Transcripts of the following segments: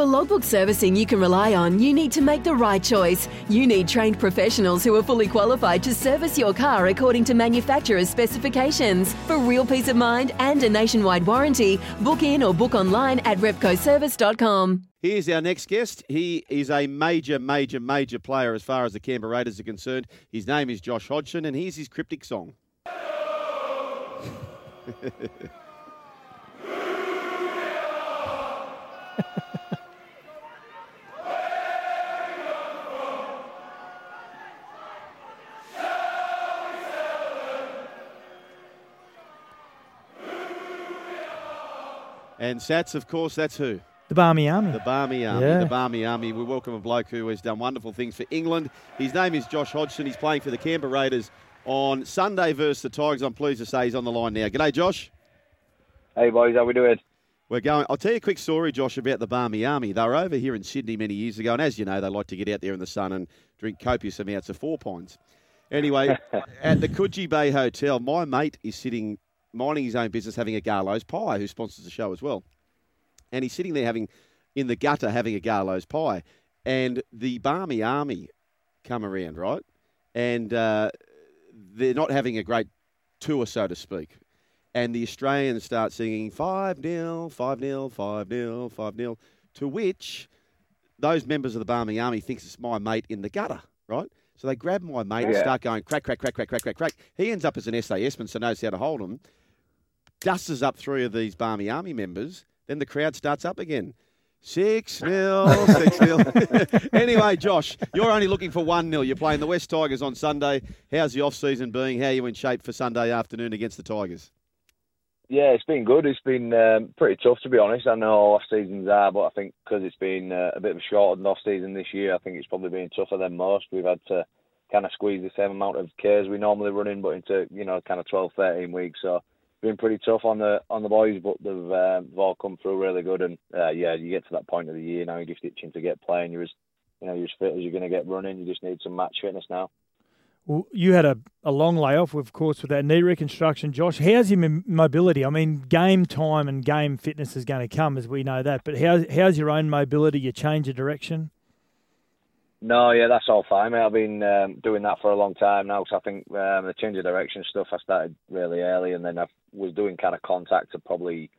For logbook servicing you can rely on, you need to make the right choice. You need trained professionals who are fully qualified to service your car according to manufacturer's specifications. For real peace of mind and a nationwide warranty, book in or book online at repcoservice.com. Here's our next guest. He is a major, major, major player as far as the Canberra Raiders are concerned. His name is Josh Hodgson, and here's his cryptic song. And Sats, of course, that's who? The Barmy Army. The Barmy Army. Yeah. The Barmy Army. We welcome a bloke who has done wonderful things for England. His name is Josh Hodgson. He's playing for the Canberra Raiders on Sunday versus the Tigers. I'm pleased to say he's on the line now. G'day, Josh. Hey boys, how we doing? We're going. I'll tell you a quick story, Josh, about the Barmy Army. They were over here in Sydney many years ago, and as you know, they like to get out there in the sun and drink copious amounts of four pints. Anyway, at the Coogee Bay Hotel, my mate is sitting minding his own business, having a Garlo's pie, who sponsors the show as well, and he's sitting there having in the gutter having a Garlo's pie, and the Barmy Army come around, right, and uh, they're not having a great tour, so to speak and the Australians start singing 5 0, 5 0, 5 0, 5 0, to which those members of the Barmy Army thinks it's my mate in the gutter, right? So they grab my mate and start going crack, crack, crack, crack, crack, crack, crack. He ends up as an SAS man, so knows how to hold them. Dusts up three of these Barmy Army members. Then the crowd starts up again. Six nil, six nil. anyway, Josh, you're only looking for one nil. You're playing the West Tigers on Sunday. How's the off season being? How are you in shape for Sunday afternoon against the Tigers? Yeah, it's been good. It's been um, pretty tough to be honest. I know off seasons are, but I think because it's been uh, a bit of a shortened off season this year, I think it's probably been tougher than most. We've had to kind of squeeze the same amount of cares we normally run in, but into you know kind of 12, 13 weeks. So been pretty tough on the on the boys, but they've, um, they've all come through really good. And uh, yeah, you get to that point of the year now, you're just itching to get playing. You're as you know you're as fit as you're going to get running. You just need some match fitness now. Well, you had a, a long layoff, of course, with that knee reconstruction. Josh, how's your mobility? I mean, game time and game fitness is going to come, as we know that. But how's, how's your own mobility? You change of direction? No, yeah, that's all fine, mate. I've been um, doing that for a long time now. So I think um, the change of direction stuff I started really early, and then I was doing kind of contact to probably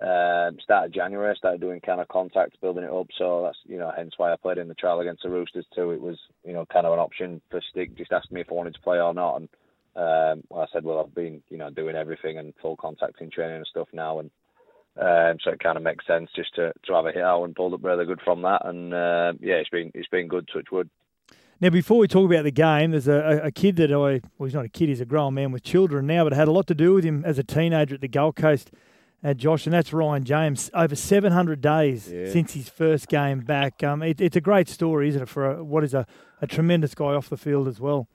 um, start of January. I started doing kind of contact, building it up. So that's you know, hence why I played in the trial against the Roosters too. It was you know kind of an option for Stick. Just asked me if I wanted to play or not, and um, well, I said, well, I've been you know doing everything and full contact in training and stuff now, and um, so it kind of makes sense just to, to have a hit out and pulled up really good from that. And uh, yeah, it's been it's been good. Touch wood. Now, before we talk about the game, there's a, a- a kid that I, well, he's not a kid, he's a grown man with children now, but it had a lot to do with him as a teenager at the Gold Coast, uh, Josh, and that's Ryan James. Over 700 days Yeah. since his first game back. Um, it, it's a great story, isn't it, for a, what is a, a tremendous guy off the field as well.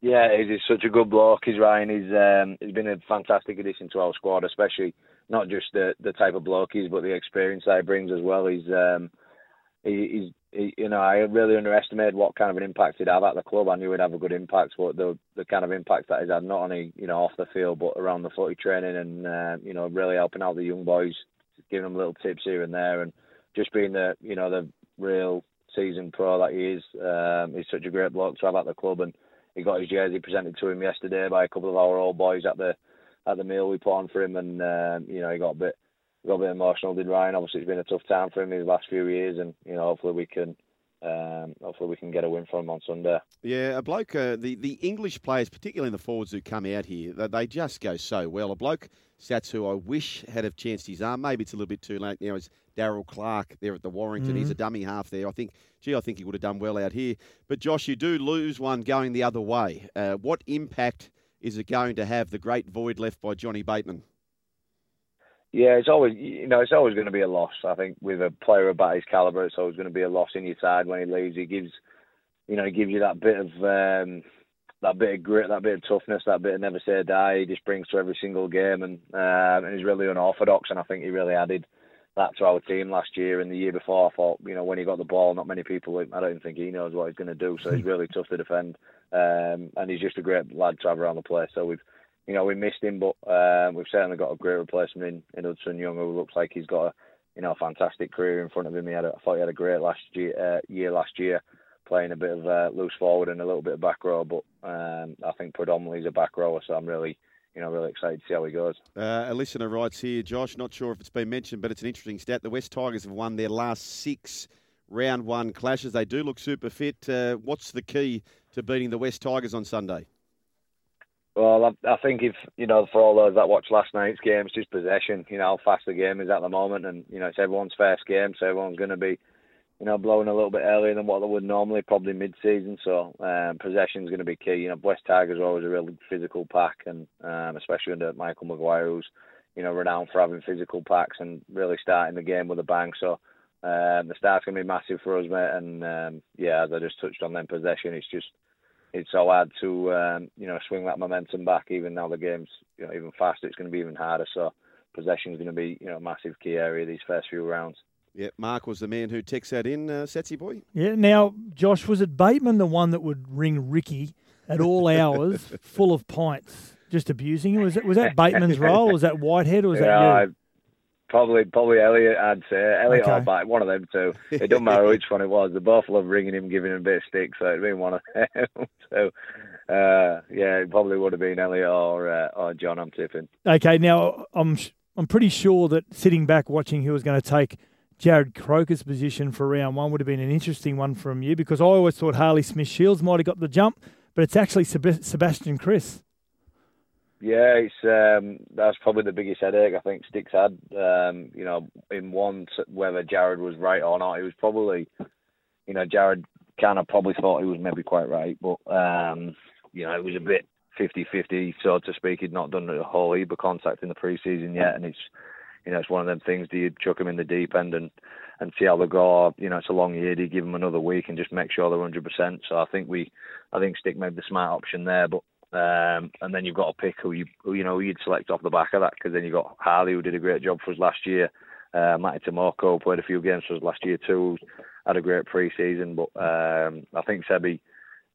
Yeah, he's, he's such a good bloke. He's Ryan. He's um, he's been a fantastic addition to our squad, especially not just the the type of bloke he is, but the experience that he brings as well. He's um, he, he's he, you know I really underestimated what kind of an impact he'd have at the club. I knew he'd have a good impact, but the the kind of impact that he's had not only you know off the field but around the footy training and uh, you know really helping out the young boys, giving them little tips here and there, and just being the you know the real seasoned pro that he is. Um, he's such a great bloke to have at the club and he got his jersey presented to him yesterday by a couple of our old boys at the at the meal we put on for him, and um, you know he got a bit got a bit emotional. Did Ryan? Obviously, it's been a tough time for him these last few years, and you know hopefully we can um, hopefully we can get a win for him on Sunday. Yeah, a bloke, uh, the, the English players, particularly the forwards who come out here, they, they just go so well. A bloke, Sats, who I wish had have chanced his arm, maybe it's a little bit too late now, is Daryl Clark there at the Warrington. He's a dummy half there. I think, gee, I think he would have done well out here. But Josh, you do lose one going the other way. Uh, what impact is it going to have, the great void left by Johnny Bateman? Yeah, it's always you know it's always going to be a loss. I think with a player about his caliber, it's always going to be a loss in your side when he leaves. He gives, you know, he gives you that bit of um, that bit of grit, that bit of toughness, that bit of never say die. He just brings to every single game, and um, and he's really unorthodox. And I think he really added that to our team last year and the year before. I thought, you know, when he got the ball, not many people. I don't think he knows what he's going to do. So he's really tough to defend, um, and he's just a great lad to have around the place. So we've you know, we missed him, but um, we've certainly got a great replacement in, in Hudson Young, who looks like he's got a, you know, a fantastic career in front of him. He had, a, I thought he had a great last year, uh, year last year, playing a bit of uh, loose forward and a little bit of back row. But um, I think predominantly he's a back rower, so I'm really, you know, really excited to see how he goes. Uh, a listener writes here, Josh. Not sure if it's been mentioned, but it's an interesting stat. The West Tigers have won their last six round one clashes. They do look super fit. Uh, what's the key to beating the West Tigers on Sunday? Well, I, I think if you know, for all those that watched last night's game, it's just possession. You know how fast the game is at the moment, and you know it's everyone's first game, so everyone's going to be, you know, blowing a little bit earlier than what they would normally, probably mid-season. So um, possession is going to be key. You know, West Tigers are always a really physical pack, and um, especially under Michael Maguire, who's you know renowned for having physical packs and really starting the game with a bang. So um, the start's going to be massive for us, mate. And um, yeah, as I just touched on, then possession, it's just it's so hard to um, you know swing that momentum back. Even now the game's you know even faster, it's going to be even harder. So possession is going to be you know a massive key area these first few rounds. Yeah, Mark was the man who texted that in, uh, Setsy boy. Yeah. Now, Josh, was it Bateman the one that would ring Ricky at all hours, full of pints, just abusing him? Was that was that Bateman's role? Was that Whitehead or was yeah, that you? Probably, probly Elliott. I'd say Elliott Okay. or Bat, one of them two. It doesn't matter which one it was. They both love ringing him, giving him a bit of stick. So it'd been one of them. so uh, yeah, it probably would have been Elliott or uh, or John. I'm tipping. Okay, now I'm I'm pretty sure that sitting back watching who was going to take Jarrod Croker's position for round one would have been an interesting one from you because I always thought Harley Smith-Shields might have got the jump, but it's actually Seb- Sebastian Kris. Yeah, it's um, that's probably the biggest headache I think Sticks had. Um, you know, in one whether Jarrod was right or not, it was probably, you know, Jarrod kind of probably thought he was maybe quite right, but um, you know, it was a bit 50-50, so to speak. He'd not done a whole heap of contact in the preseason yet, and it's, you know, it's one of them things. Do you chuck him in the deep end and and see how they go? You know, it's a long year. Do you give him another week and just make sure they're hundred percent? So I think we, I think Stick made the smart option there, but. Um, and then you've got to pick who you who, you know you'd select off the back of that because then you've got Harley who did a great job for us last year. Uh, Matty Timoko played a few games for us last year too. Had a great pre-season, but um, I think Sebi,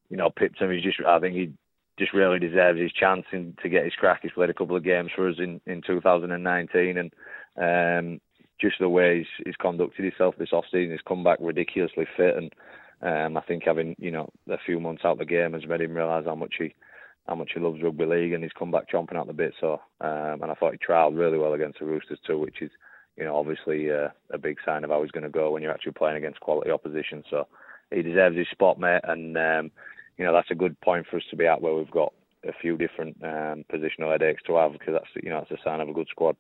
you know, pipped him. He's just I think he just really deserves his chance in, to get his crack. He's played a couple of games for us in, in 2019, and um, just the way he's, he's conducted himself this off-season, he's come back ridiculously fit, and um, I think having you know a few months out of the game has made him realise how much he how much he loves rugby league, and he's come back chomping at the bit. So, um, and I thought he trialled really well against the Roosters too, which is you know obviously uh, a big sign of how he's going to go when you're actually playing against quality opposition. So he deserves his spot, mate, and um, you know that's a good point for us to be at where we've got a few different um, positional headaches to have because that's you know that's a sign of a good squad.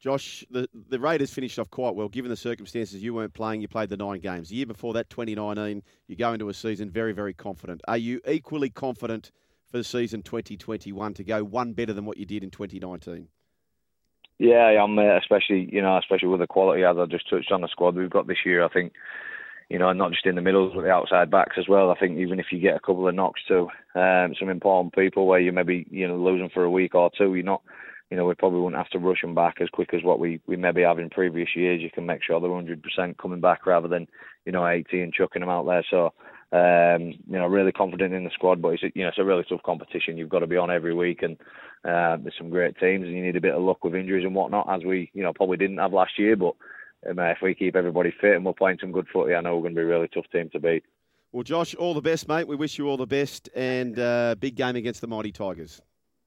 Josh, the, the Raiders finished off quite well, given the circumstances. You weren't playing, you played the nine games. The year before that, 2019, you go into a season very, very confident. Are you equally confident for the season 2021 to go one better than what you did in 2019? Yeah, I'm uh, especially you know especially with the quality as I just touched on the squad we've got this year. I think you know not just in the middles but the outside backs as well. I think even if you get a couple of knocks to um, some important people where you maybe you know losing for a week or two, you're not you know we probably wouldn't have to rush them back as quick as what we we maybe have in previous years. You can make sure they're 100% coming back rather than you know 80 and chucking them out there. So. Um, you know, really confident in the squad, but it's you know it's a really tough competition. You've got to be on every week, and uh, there's some great teams, and you need a bit of luck with injuries and whatnot, as we you know probably didn't have last year. But um, if we keep everybody fit and we're playing some good footy, I know we're going to be a really tough team to beat. Well, Josh, all the best, mate. We wish you all the best, and uh, big game against the Mighty Tigers.